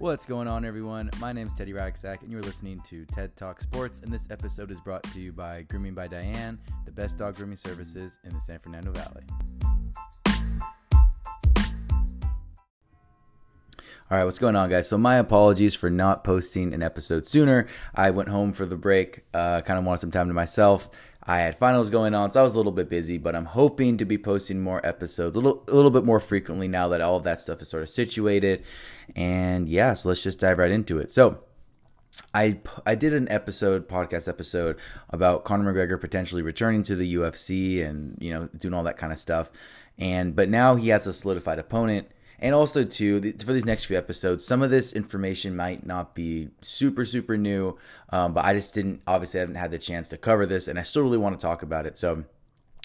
What's going on, everyone? My name is Teddy Racksack, and you're listening to TED Talk Sports. And this episode is brought to you by Grooming by Diane, the best dog grooming services in the San Fernando Valley. All right, what's going on, guys? So, my apologies for not posting an episode sooner. I went home for the break, uh, kind of wanted some time to myself. I had finals going on, so I was a little bit busy, but I'm hoping to be posting more episodes a little, a little bit more frequently now that all of that stuff is sort of situated. And yeah, so let's just dive right into it. So, I I did an episode, podcast episode about Conor McGregor potentially returning to the UFC and you know doing all that kind of stuff. And but now he has a solidified opponent and also too for these next few episodes some of this information might not be super super new um, but i just didn't obviously I haven't had the chance to cover this and i still really want to talk about it so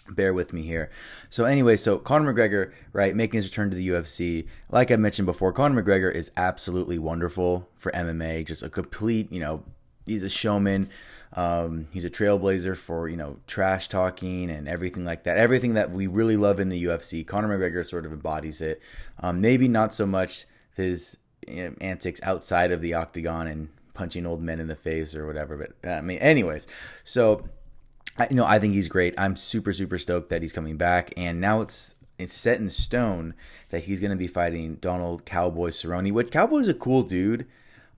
bear with me here. So anyway so conor mcgregor right making his return to the ufc like i mentioned before conor mcgregor is absolutely wonderful for mma just a complete you know he's a showman um, he's a trailblazer for you know trash talking and everything like that. Everything that we really love in the UFC, Conor McGregor sort of embodies it. Um, maybe not so much his you know, antics outside of the octagon and punching old men in the face or whatever. But I mean, anyways, so I, you know I think he's great. I'm super super stoked that he's coming back, and now it's it's set in stone that he's going to be fighting Donald Cowboy Cerrone. Which Cowboy's a cool dude.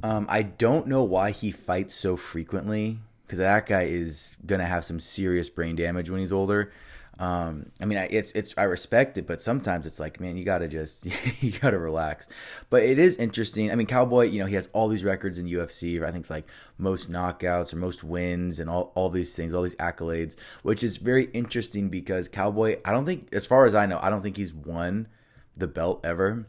Um, I don't know why he fights so frequently because that guy is gonna have some serious brain damage when he's older. Um, I mean, it's it's I respect it, but sometimes it's like, man, you gotta just you gotta relax. But it is interesting. I mean, Cowboy, you know, he has all these records in UFC. I think it's like most knockouts or most wins and all all these things, all these accolades, which is very interesting because Cowboy, I don't think, as far as I know, I don't think he's won the belt ever.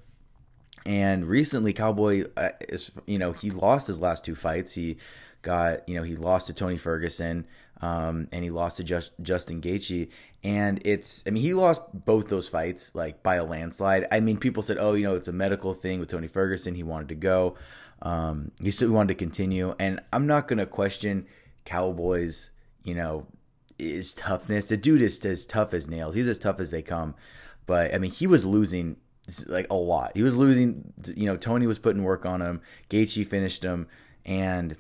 And recently, Cowboy uh, is, you know, he lost his last two fights. He got you know he lost to Tony Ferguson um, and he lost to Just, Justin Gaethje. And it's I mean he lost both those fights like by a landslide. I mean people said oh you know it's a medical thing with Tony Ferguson. He wanted to go. Um, he still wanted to continue. And I'm not gonna question Cowboys you know his toughness. The dude is as tough as nails. He's as tough as they come. But I mean he was losing like a lot. He was losing you know Tony was putting work on him. Gaethje finished him. And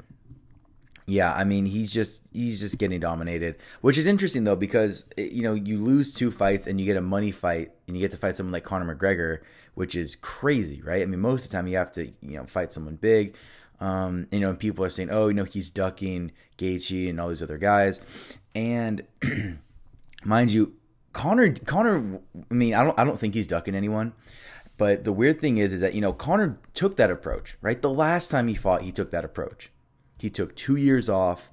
yeah, I mean he's just he's just getting dominated, which is interesting though because eh, you know you lose two fights and you get a money fight and you get to fight someone like Conor McGregor, which is crazy, right? I mean most of the time you have to you know fight someone big, um, you know, and people are saying, oh, you know, he's ducking Gaethje and all these other guys, and mind you, Conor Conor, I mean I don't I don't think he's ducking anyone. But the weird thing is, is that you know Conor took that approach, right? The last time he fought, he took that approach he took two years off.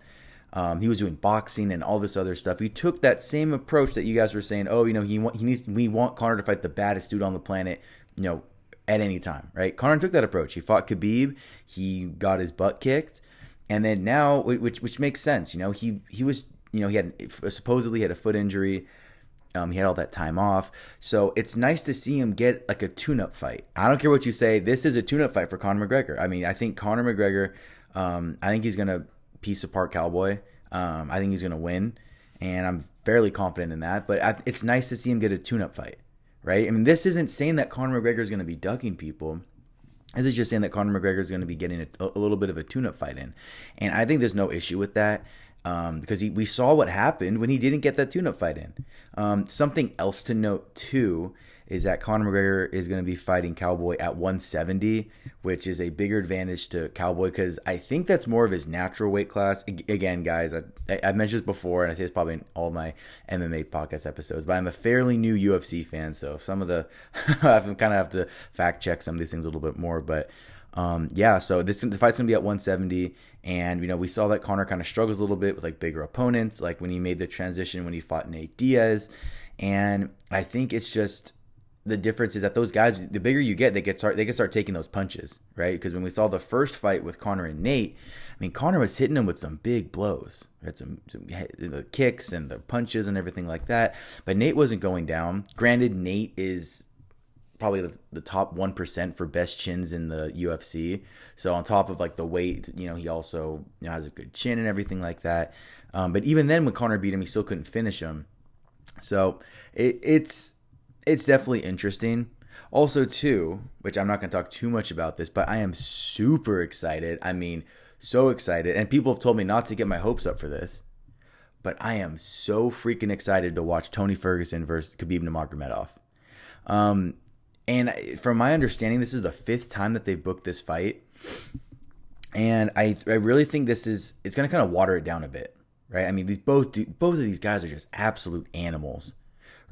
Um, he was doing boxing and all this other stuff. He took that same approach that you guys were saying. Oh, you know, he he needs we want Conor to fight the baddest dude on the planet. You know, at any time, right? Conor took that approach. He fought Khabib. He got his butt kicked, and then now, which which makes sense. You know, he he was you know he had supposedly had a foot injury. Um, he had all that time off, so it's nice to see him get like a tune-up fight. I don't care what you say. This is a tune-up fight for Conor McGregor. I mean, I think Conor McGregor um, I think he's going to piece apart Cowboy. Um, I think he's going to win, and I'm fairly confident in that. But I, it's nice to see him get a tune-up fight, right? I mean, this isn't saying that Conor McGregor is going to be ducking people. This is just saying that Conor McGregor is going to be getting a, a little bit of a tune-up fight in, and I think there's no issue with that um, because he, we saw what happened when he didn't get that tune-up fight in. Um, something else to note too is that Conor McGregor is going to be fighting Cowboy at 170, which is a bigger advantage to Cowboy because I think that's more of his natural weight class. Again, guys, I, have mentioned this before, and I say this probably in all my MMA podcast episodes, but I'm a fairly new UFC fan, so some of the I kind of have to fact check some of these things a little bit more, but. Um, yeah, so this the fight's gonna be at 170, and you know we saw that Conor kind of struggles a little bit with like bigger opponents, like when he made the transition when he fought Nate Diaz, and I think it's just the difference is that those guys, the bigger you get, they get start they can start taking those punches, right? Because when we saw the first fight with Conor and Nate, I mean Conor was hitting him with some big blows, had some, some the kicks and the punches and everything like that. But Nate wasn't going down. Granted, Nate is probably the, the top one percent for best chins in the UFC. So on top of like the weight, you know, he also you know has a good chin and everything like that. Um, but even then, when Conor beat him, he still couldn't finish him. So it, it's it's definitely interesting. Also, too, which I'm not going to talk too much about this, but I am super excited. I mean, so excited. And people have told me not to get my hopes up for this, but I am so freaking excited to watch Tony Ferguson versus Khabib Nurmagomedov. Um, and from my understanding, this is the fifth time that they've booked this fight, and I I really think this is it's going to kind of water it down a bit, right? I mean, these both do, both of these guys are just absolute animals,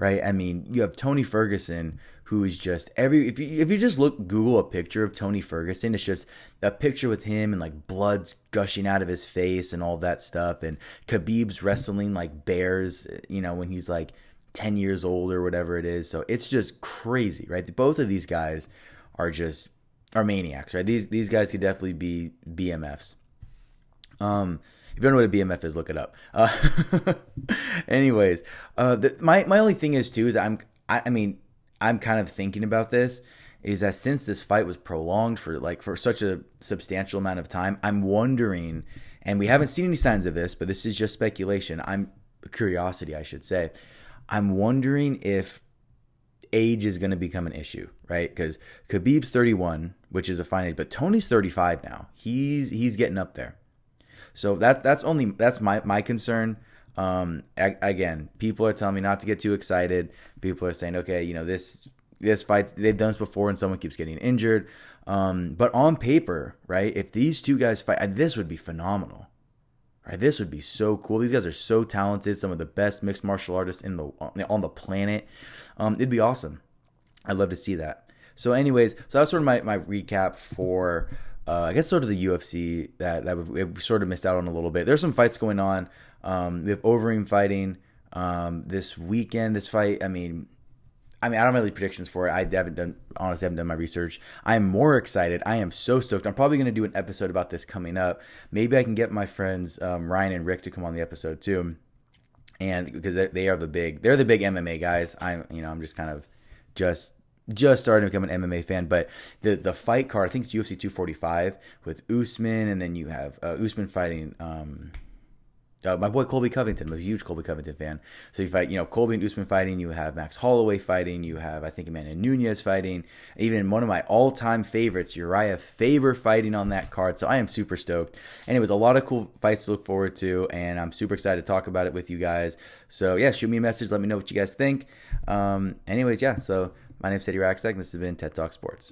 right? I mean, you have Tony Ferguson who is just every if you if you just look Google a picture of Tony Ferguson, it's just a picture with him and like blood's gushing out of his face and all that stuff, and Khabib's wrestling like bears, you know, when he's like 10 years old or whatever it is. So it's just crazy, right? Both of these guys are just are maniacs, right? These these guys could definitely be BMFs. Um, if you don't know what a BMF is, look it up. Uh, anyways, uh, the, my my only thing is too is I'm I, I mean I'm kind of thinking about this is that since this fight was prolonged for like for such a substantial amount of time, I'm wondering, and we haven't seen any signs of this, but this is just speculation. I'm curiosity, I should say. I'm wondering if age is going to become an issue, right? Because Khabib's 31, which is a fine age, but Tony's 35 now. He's he's getting up there. So that that's only that's my my concern. Um, again, people are telling me not to get too excited. People are saying, okay, you know this this fight they've done this before, and someone keeps getting injured. Um, but on paper, right, if these two guys fight, this would be phenomenal. Right, this would be so cool. These guys are so talented, some of the best mixed martial artists in the on the planet. Um, it'd be awesome. I'd love to see that. So, anyways, so that's sort of my, my recap for uh, I guess sort of the UFC that that we've, sort of missed out on a little bit. There's some fights going on. Um, we have Overeem fighting um, this weekend. This fight, I mean, I mean, I don't have any predictions for it. I haven't done, honestly, haven't done my research. I am more excited. I am so stoked. I'm probably going to do an episode about this coming up. Maybe I can get my friends um, Ryan and Rick to come on the episode too, and because they are the big, they're the big MMA guys. I'm, you know, I'm just kind of just just starting to become an MMA fan, but the the fight card, I think it's UFC 245 with Usman, and then you have uh, Usman fighting. Um, uh, my boy Colby Covington. I'm a huge Colby Covington fan. So you fight, you know, Colby and Usman fighting. You have Max Holloway fighting. You have, I think, Amanda Nunes fighting. Even one of my all-time favorites, Urijah Faber, fighting on that card. So I am super stoked. And it was a lot of cool fights to look forward to, and I'm super excited to talk about it with you guys. So yeah, shoot me a message. Let me know what you guys think. Um, anyways, yeah. So my name is Teddy Rackstack. And this has been TED Talk Sports.